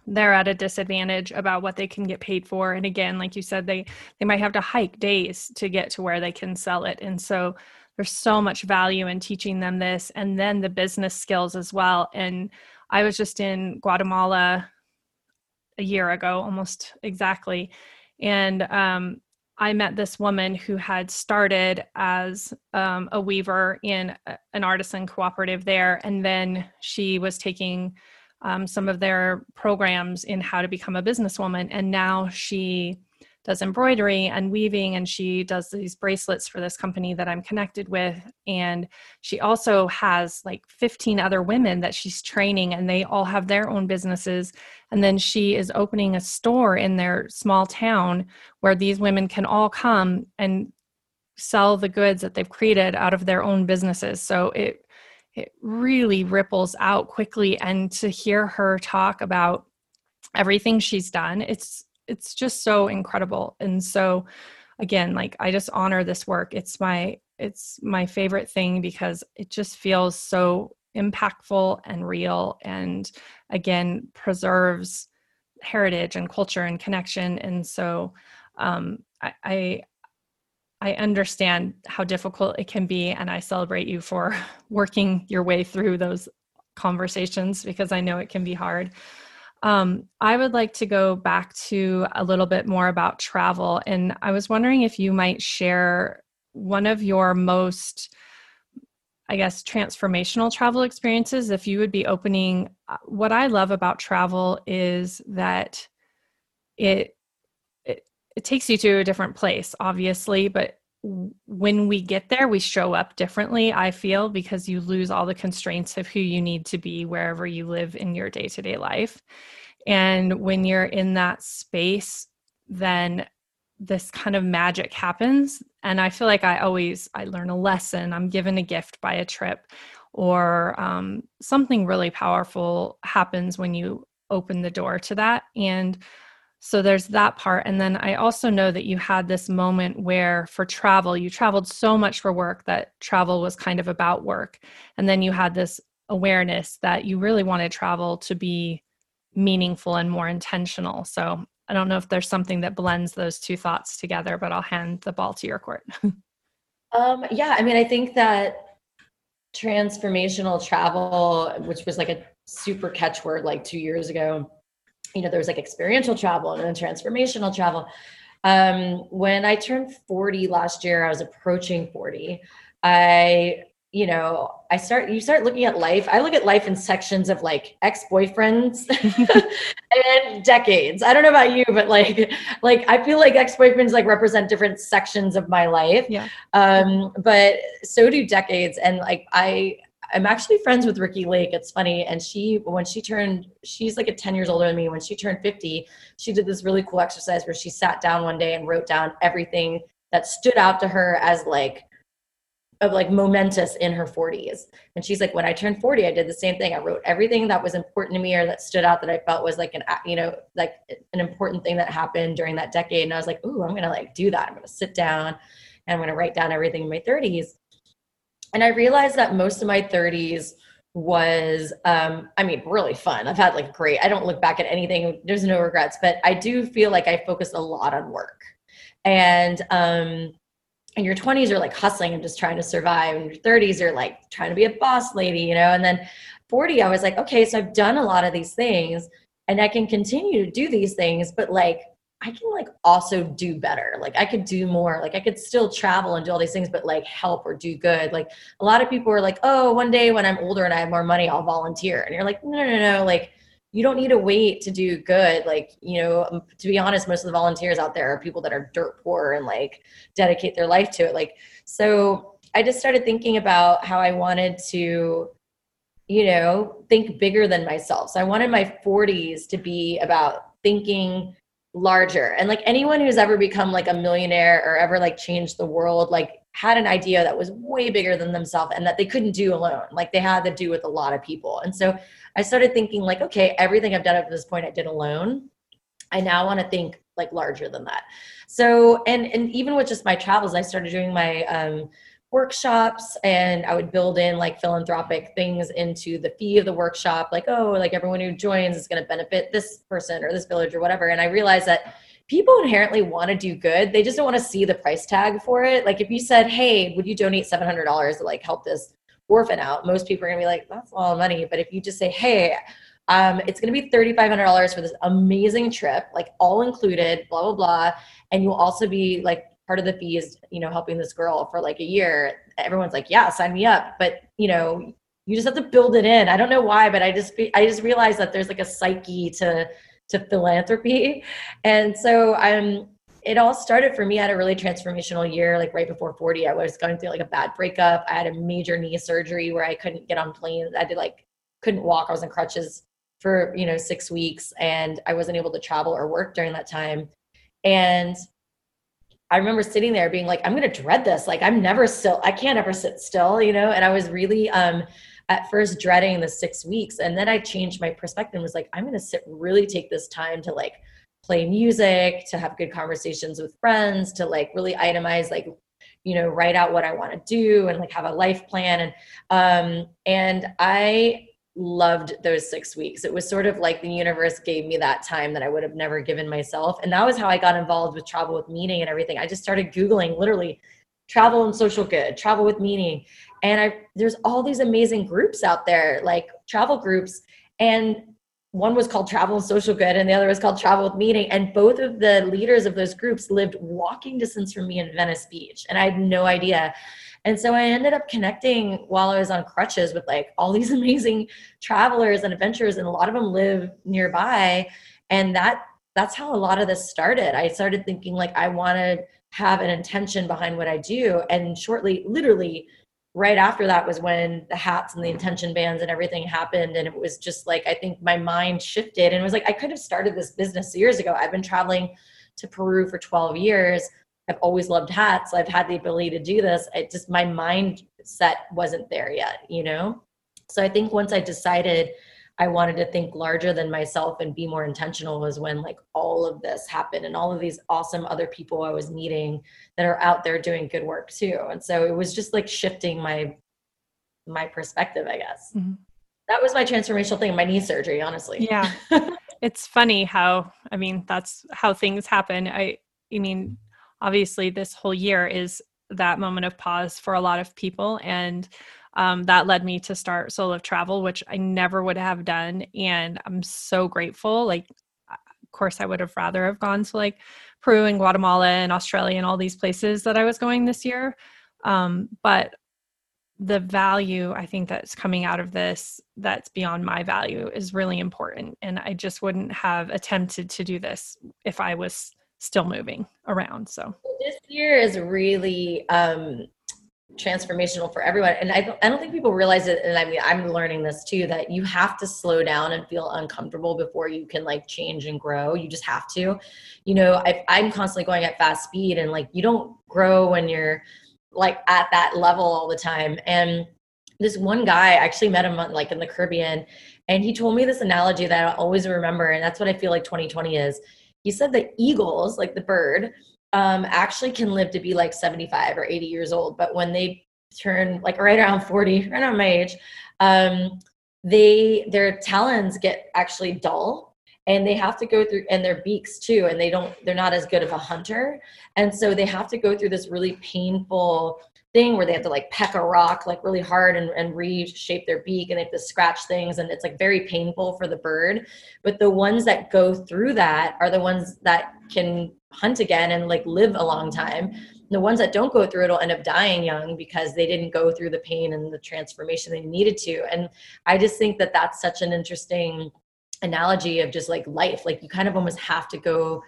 They're at a disadvantage about what they can get paid for. And again, like you said, they they might have to hike days to get to where they can sell it. And so there's so much value in teaching them this and then the business skills as well and i was just in guatemala a year ago almost exactly. And um, i met this woman who had started as um, a weaver in an artisan cooperative there and then she was taking um, some of their programs in how to become a businesswoman and now she does embroidery and weaving and she does these bracelets for this company that I'm connected with. And she also has like 15 other women that she's training and they all have their own businesses. And then she is opening a store in their small town where these women can all come and sell the goods that they've created out of their own businesses. So it it really ripples out quickly and to hear her talk about everything she's done it's it's just so incredible and so again like i just honor this work it's my it's my favorite thing because it just feels so impactful and real and again preserves heritage and culture and connection and so um, I, I I understand how difficult it can be, and I celebrate you for [LAUGHS] working your way through those conversations because I know it can be hard. Um, I would like to go back to a little bit more about travel. And I was wondering if you might share one of your most, I guess, transformational travel experiences. If you would be opening, uh, what I love about travel is that it, it, it takes you to a different place, obviously, but when we get there, we show up differently, I feel, because you lose all the constraints of who you need to be wherever you live in your day to day life. And when you're in that space, then this kind of magic happens. And I feel like I always I learn a lesson. I'm given a gift by a trip, or um, something really powerful happens when you open the door to that. And so there's that part. And then I also know that you had this moment where for travel, you traveled so much for work that travel was kind of about work. And then you had this awareness that you really wanted travel to be meaningful and more intentional. So I don't know if there's something that blends those two thoughts together, but I'll hand the ball to your court. [LAUGHS] um, yeah, I mean, I think that transformational travel, which was like a super catchword like two years ago, you know, there was like experiential travel and then transformational travel. Um, when I turned 40 last year, I was approaching 40. I, you know, I start, you start looking at life. I look at life in sections of like ex-boyfriends [LAUGHS] and decades. I don't know about you, but like, like I feel like ex-boyfriends like represent different sections of my life. Yeah. Um, but so do decades. And like, I, I'm actually friends with Ricki Lake. It's funny. And she, when she turned, she's like a 10 years older than me. When she turned 50, she did this really cool exercise where she sat down one day and wrote down everything that stood out to her as like, of like momentous in her 40s. And she's like, when I turned 40, I did the same thing. I wrote everything that was important to me or that stood out that I felt was like an, you know, like an important thing that happened during that decade. And I was like, ooh, I'm going to like do that. I'm going to sit down and I'm going to write down everything in my 30s. And I realized that most of my 30s was um i mean really fun. I've had like great i don't look back at anything there's no regrets but i do feel like i focused a lot on work. And um in your 20s you're like hustling and just trying to survive. In your 30s you're like trying to be a boss lady you know? And then 40 i was like okay so i've done a lot of these things and i can continue to do these things but like I can like also do better. Like I could do more. Like I could still travel and do all these things, but like help or do good. Like a lot of people are like, oh, one day when I'm older and I have more money, I'll volunteer. And you're like, no, no, no. Like you don't need to wait to do good. Like, you know, um, to be honest, most of the volunteers out there are people that are dirt poor and like dedicate their life to it. Like, so I just started thinking about how I wanted to, you know, think bigger than myself. So I wanted my 40s to be about thinking larger. And like anyone who's ever become like a millionaire or ever like changed the world, like had an idea that was way bigger than themselves and that they couldn't do alone. Like they had to do with a lot of people. And so I started thinking like, okay, everything I've done up to this point I did alone. I now want to think like larger than that. So and and even with just my travels, I started doing my um workshops and I would build in like philanthropic things into the fee of the workshop, like, oh, like everyone who joins is going to benefit this person or this village or whatever. And I realized that people inherently want to do good. They just don't want to see the price tag for it. Like if you said, hey, would you donate $700 to like help this orphan out? Most people are going to be like, that's a lot of money. But if you just say, hey, um, it's going to be $3,500 for this amazing trip, like all included, blah, blah, blah. And you'll also be like part of the fee is you know helping this girl for like a year. Everyone's like yeah sign me up. But you know you just have to build it in. I don't know why but i just i just realized that there's like a psyche to to philanthropy. [LAUGHS] And so i'm it all started for me. I had a really transformational year like right before 40 i was going through like a bad breakup. I had a major knee surgery where i couldn't get on planes. I did like couldn't walk. I was in crutches for you know six weeks and i wasn't able to travel or work during that time. And I remember sitting there being like, I'm going to dread this. Like, I'm never still, I can't ever sit still, you know? And I was really, um, at first dreading the six weeks. And then I changed my perspective and was like, I'm going to sit, really take this time to like play music, to have good conversations with friends, to like really itemize, like, you know, write out what I want to do and like have a life plan. And, um, and I, loved those six weeks. It was sort of like the universe gave me that time that I would have never given myself. And that was how I got involved with travel with meaning and everything. I just started Googling literally travel and social good, travel with meaning. And I there's all these amazing groups out there, like travel groups. And one was called Travel and Social Good, and the other was called Travel with Meaning. And both of the leaders of those groups lived walking distance from me in Venice Beach. And I had no idea. And so I ended up connecting while I was on crutches with like all these [LAUGHS] amazing travelers and adventurers, and a lot of them live nearby. And that that's how a lot of this started. I started thinking like I want to have an intention behind what I do. And shortly, literally right after that was when the hats and the intention bands and everything happened. And it was just like I think my mind shifted and it was like I could have started this business years ago. I've been traveling to Peru for 12 years I've always loved hats. I've had the ability to do this. It just my mindset wasn't there yet, you know? So I think once I decided I wanted to think larger than myself and be more intentional was when like all of this happened and all of these awesome other people I was meeting that are out there doing good work too. And so it was just like shifting my my perspective, I guess. Mm-hmm. That was my transformational thing, my knee surgery, honestly. Yeah. [LAUGHS] it's funny how I mean that's how things happen. I I mean obviously this whole year is that moment of pause for a lot of people and um, that led me to start soul of travel which i never would have done and i'm so grateful like of course i would have rather have gone to like peru and guatemala and australia and all these places that i was going this year um, but the value i think that's coming out of this that's beyond my value is really important and i just wouldn't have attempted to do this if i was still moving around. So this year is really um, transformational for everyone. And I don't, I don't think people realize it. And I mean, I'm learning this too, that you have to slow down and feel uncomfortable before you can like change and grow. You just have to, you know, I, I'm constantly going at fast speed and like, you don't grow when you're like at that level all the time. And this one guy I actually met him like in the Caribbean and he told me this analogy that I always remember. And that's what I feel like 2020 is he said that eagles, like the bird, um, actually can live to be like 75 or 80 years old. But when they turn like right around 40, [LAUGHS] right around my age, um, they their talons get actually dull and they have to go through and their beaks too and they don't they're not as good of a hunter and so they have to go through this really painful thing where they have to like peck a rock like really hard and, and reshape their beak and they have to scratch things and it's like very painful for the bird. But the ones that go through that are the ones that can hunt again and like live a long time. The ones that don't go through it will end up dying young because they didn't go through the pain and the transformation they needed to. And i just think that that's such an interesting analogy of just like life. Like you kind of almost have to go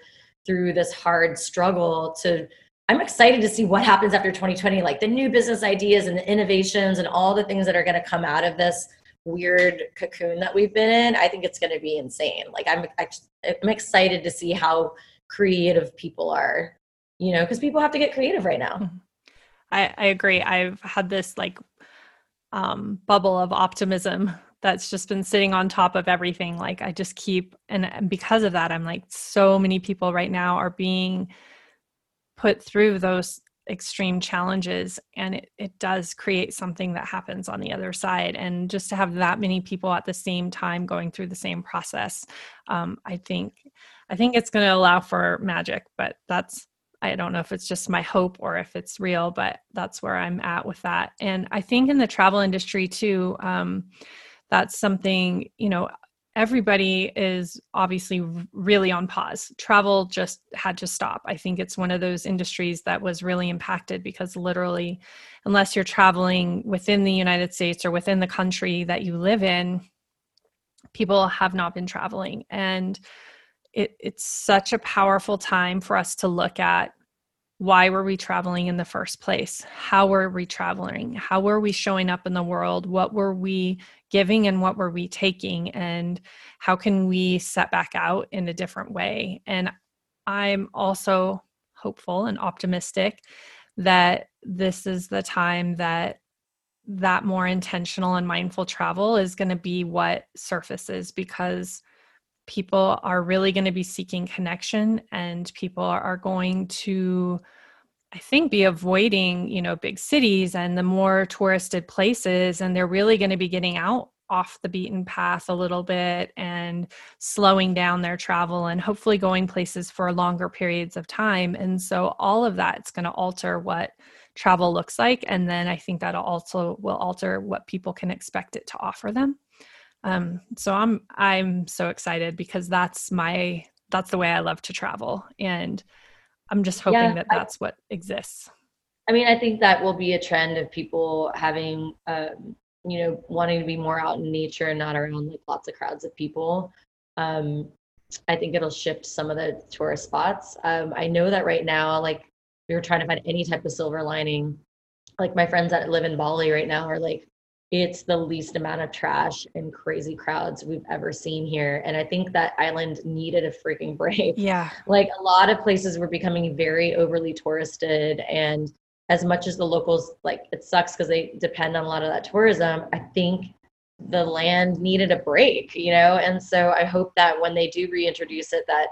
through this hard struggle to I'm excited to see what happens after 2020, like the new business ideas and the innovations and all the things that are going to come out of this weird cocoon that we've been in. I think it's going to be insane. Like I'm, I'm excited to see how creative people are, you know, because people have to get creative right now. Mm-hmm. I, I agree. I've had this like um, bubble of optimism that's just been sitting on top of everything. Like I just keep, and, and because of that, I'm like, so many people right now are being put through those extreme challenges and it, it does create something that happens on the other side and just to have that many people at the same time going through the same process um, i think i think it's going to allow for magic but that's I don't know if it's just my hope or if it's real, but that's where I'm at with that. And I think in the travel industry too, um, that's something, you know, everybody is obviously really on pause. Travel just had to stop. I think it's one of those industries that was really impacted because literally, unless you're traveling within the United States or within the country that you live in, people have not been traveling. And it, it's such a powerful time for us to look at why were we traveling in the first place? How were we traveling? How were we showing up in the world? What were we giving and what were we taking? And how can we set back out in a different way? And i'm also hopeful and optimistic that this is the time that that more intentional and mindful travel is going to be what surfaces because people are really going to be seeking connection and people are going to i think be avoiding you know big cities and the more touristed places and they're really going to be getting out off the beaten path a little bit and slowing down their travel and hopefully going places for longer periods of time. And so all of that's going to alter what travel looks like and then i think that also will alter what people can expect it to offer them um, so i'm i'm so excited because that's my that's the way i love to travel. And i'm just hoping yeah, that that's I, what exists. I mean i think that will be a trend of people having um, you know wanting to be more out in nature and not around like lots of crowds of people. Um, i think it'll shift some of the tourist spots. Um, i know that right now like we were trying to find any type of silver lining. Like my friends that live in bali right now are like it's the least amount of trash and crazy crowds we've ever seen here. And I think that island needed a freaking [LAUGHS] break. Yeah. Like a lot of places were becoming very overly touristed. And as much as the locals, like it sucks because they depend on a lot of that tourism, I think the land needed a break, you know? And so I hope that when they do reintroduce it, that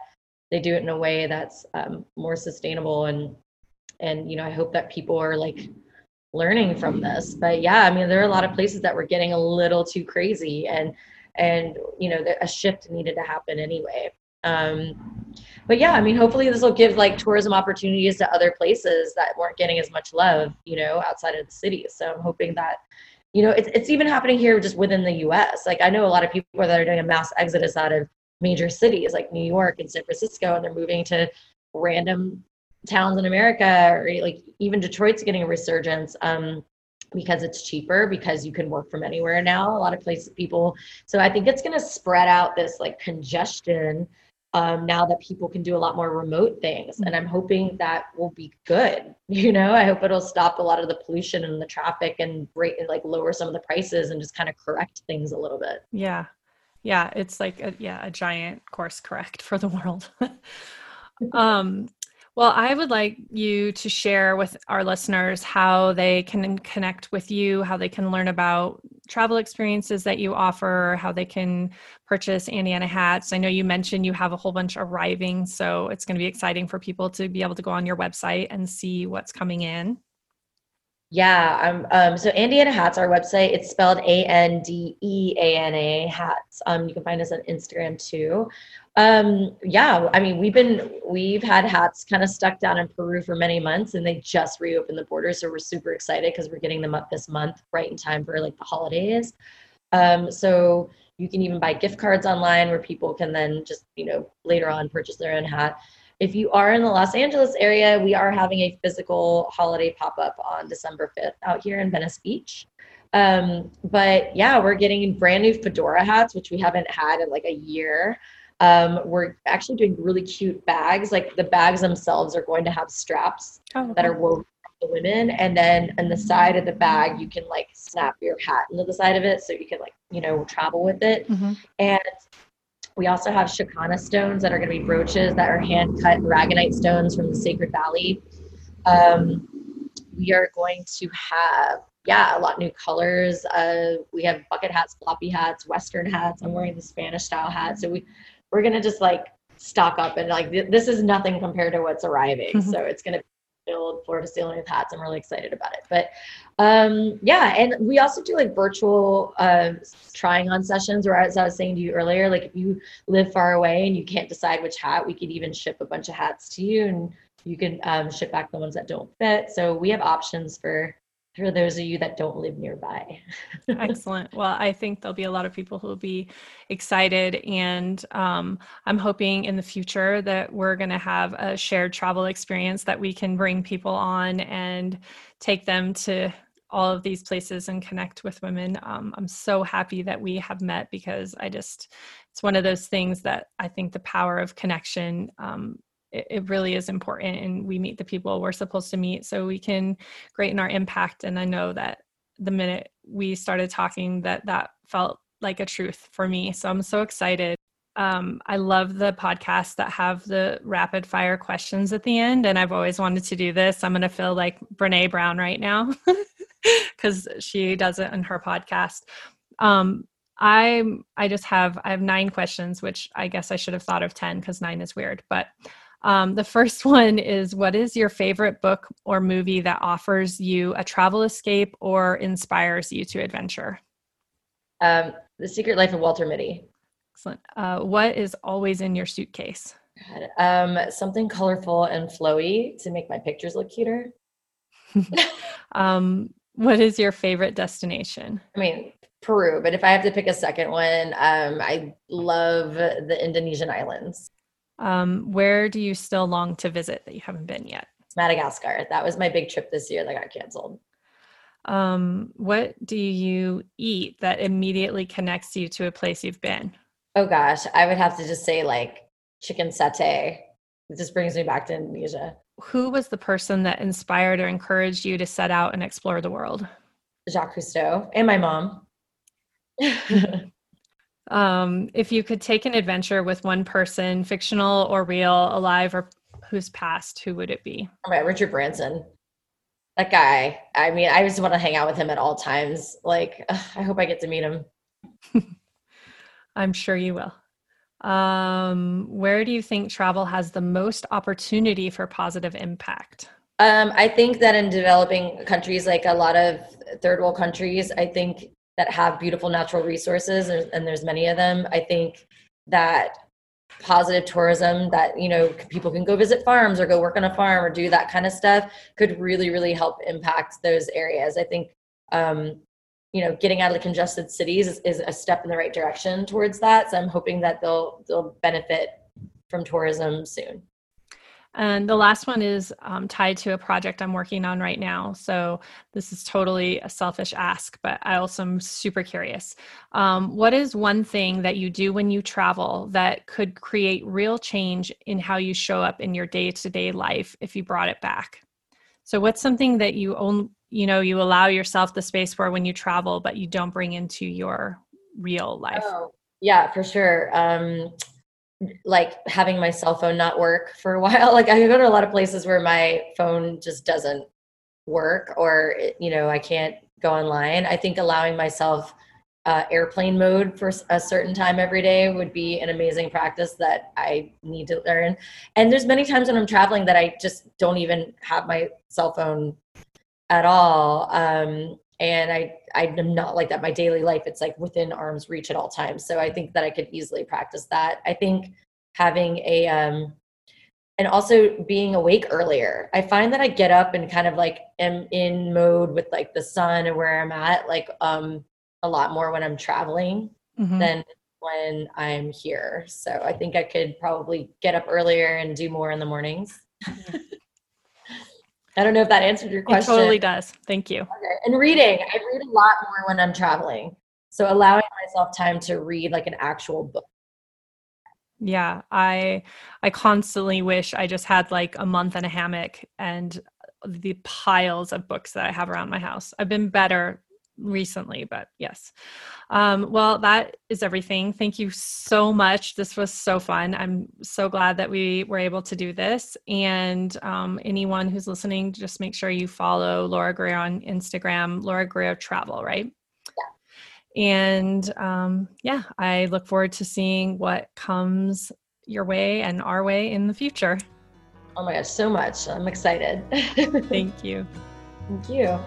they do it in a way that's um, more sustainable and and you know i hope that people are like learning from this. But yeah i mean there are a lot of places that were getting a little too crazy and and you know a shift needed to happen anyway. Um but yeah i mean hopefully this will give like tourism opportunities to other places that weren't getting as much love you know outside of the city. So i'm hoping that you know it's, it's even happening here just within the us like i know a lot of people that are doing a mass exodus out of major cities like new york and san francisco and they're moving to random towns in America, or like even Detroit's getting a resurgence um, because it's cheaper because you can work from anywhere now. A lot of places, people. So I think it's going to spread out this like congestion um, now that people can do a lot more remote things, and I'm hoping that will be good. [LAUGHS] You know, I hope it'll stop a lot of the pollution and the traffic and rate like lower some of the prices and just kind of correct things a little bit. Yeah, yeah, it's like a, yeah a giant course correct [LAUGHS] for the world. [LAUGHS] um well, I would like you to share with our listeners how they can connect with you, how they can learn about travel experiences that you offer, how they can purchase Andeana hats. I know you mentioned you have a whole bunch arriving, so it's going to be exciting for people to be able to go on your website and see what's coming in. Yeah, um, um, so Andeana Hats, our website, it's spelled A N D E A N A Hats. Um, you can find us on Instagram too. Um, yeah, I mean, we've been we've had hats kind of stuck down in Peru for many months, and they just reopened the border, so we're super excited because we're getting them up this month, right in time for like the holidays. Um, so you can even buy gift cards online where people can then just you know later on purchase their own hat. If you are in the Los Angeles area, we are having a physical holiday pop up on December 5th out here in Venice Beach. Um, but yeah, we're getting brand new fedora hats, which we haven't had in like a year. Um, we're actually doing really cute bags. Like the bags themselves are going to have straps oh, okay. that are woven for the women, and then on the side of the bag you can like snap your hat into the side of it, so you can like you know travel with it. Mm-hmm. And we also have Chakana stones that are going to be brooches that are hand cut aragonite stones from the Sacred Valley. Um, we are going to have yeah, a lot new colors. Uh, we have bucket hats, floppy hats, Western hats. I'm wearing the Spanish style hat. So we we're gonna just like stock up and like th- this is nothing compared to what's arriving. Mm-hmm. So it's gonna filled floor to ceiling with hats. I'm really excited about it. But um, yeah, and we also do like virtual uh, trying on sessions. Or as I was saying to you earlier, like if you live far away and you can't decide which hat, we could even ship a bunch of hats to you, and you can um, ship back the ones that don't fit. So we have options for for those of you that don't live nearby. [LAUGHS] Excellent. Well, I think there'll be a lot of people who will be excited. And um, I'm hoping in the future that we're going to have a shared travel experience that we can bring people on and take them to all of these places and connect with women. Um, I'm so happy that we have met because I just, it's one of those things that I think the power of connection um, it, it really is important and we meet the people we're supposed to meet so we can greaten our impact and i know that the minute we started talking that that felt like a truth for me so i'm so excited um, I love the podcasts that have the rapid fire questions at the end, and I've always wanted to do this. I'm going to feel like Brene Brown right now [LAUGHS] because she does it in her podcast. Um, I I just have I have nine questions, which I guess I should have thought of ten because nine is weird. But um, the first [LAUGHS] one is What is your favorite book or movie that offers you a travel escape or inspires you to adventure? Um, the Secret Life of Walter Mitty. Excellent. Uh, what is always in your suitcase? Um, something colorful and flowy to make my pictures look cuter. [LAUGHS] um, what is your favorite destination? I mean, Peru, but if I have to pick a second one, um, I love the Indonesian islands. Um, where do you still long to visit that you haven't been yet? Madagascar. That was my big trip this year that got canceled. Um, what do you eat that immediately connects you to a place you've been? Oh gosh, I would have to just say like chicken satay. It just brings me back to Indonesia. Who was the person that inspired or encouraged you to set out and explore the world? Jacques Cousteau and my mom. [LAUGHS] Um, if you could take an adventure with one person, fictional or real, alive or who's passed, who would it be? Oh my, Richard Branson. That guy. I mean, I just want to hang out with him at all times. Like, ugh, I hope I get to meet him. [LAUGHS] I'm sure you will. Um, where do you think travel has the most opportunity for positive impact? Um, I think that in developing countries, like a lot of third world countries, I think that have beautiful natural resources and there's many of them i think that positive tourism that you know people can go visit farms or go work on a farm or do that kind of stuff could really really help impact those areas. I think um, you know getting out of the congested cities is, is, a step in the right direction towards that so i'm hoping that they'll they'll benefit from tourism soon and the last one is um, tied to a project I'm working on right now. So this is totally a selfish ask, but I also am super curious. Um, what is one thing that you do when you travel that could create real change in how you show up in your day to day life if you brought it back? So what's something that you own, you know, you allow yourself the space for when you travel, but you don't bring into your real life? Oh, yeah, for sure. Um, like having my cell phone not work for a [LAUGHS] while. Like I go to a lot of places where my phone just doesn't work or you know, I can't go online. I think allowing myself uh, airplane mode for a certain time every day would be an amazing practice that I need to learn. And there's many times when I'm traveling that I just don't even have my cell phone at all. Um, and I I'm not like that. My daily life, it's like within arm's reach at all times. So I think that I could easily practice that. I think having a um and also being awake earlier. I find that I get up and kind of like am in mode with like the sun and where I'm at, like um a lot more when I'm traveling mm-hmm. than when I'm here. So I think I could probably get up earlier and do more in the mornings. I don't know if that answered your question. It totally does. Thank you. Okay. And reading, I read a lot more when I'm traveling. So allowing myself time to read like an actual book. Yeah, I I constantly wish I just had like a month in a hammock and the piles of books that I have around my house. I've been better recently, but yes. Um, well, that is everything. Thank you so much. This was so fun. I'm so glad that we were able to do this. And um, anyone who's listening, just make sure you follow Laura Grier on Instagram, Laura Grier Travel, right? Yeah. And um, yeah, I look forward to seeing what comes your way and our way in the future. Oh my gosh, so much. I'm excited. [LAUGHS] Thank you. Thank you.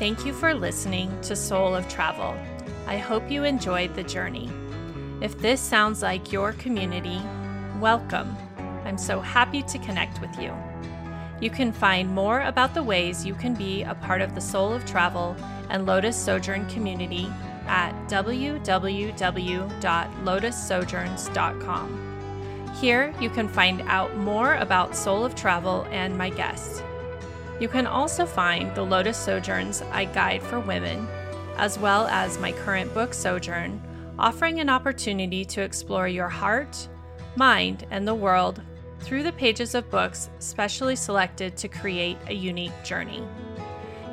Thank you for listening to Soul of Travel. I hope you enjoyed the journey. If this sounds like your community, welcome. I'm so happy to connect with you. You can find more about the ways you can be a part of the Soul of Travel and Lotus Sojourn community at www.lotussojourns.com. Here, you can find out more about Soul of Travel and my guests. You can also find the Lotus Sojourns I Guide for Women, as well as my current book, Sojourn offering an opportunity to explore your heart, mind, and the world through the pages of books specially selected to create a unique journey.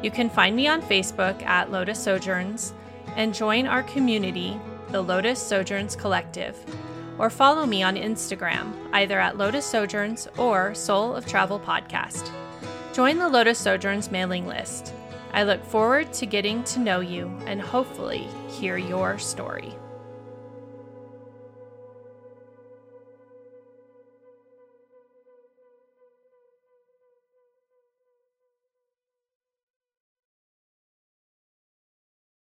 You can find me on Facebook at Lotus Sojourns and join our community, the Lotus Sojourns Collective, or follow me on Instagram, either at Lotus Sojourns or Soul of Travel Podcast. Join the Lotus Sojourns mailing list. I look forward to getting to know you and hopefully hear your story.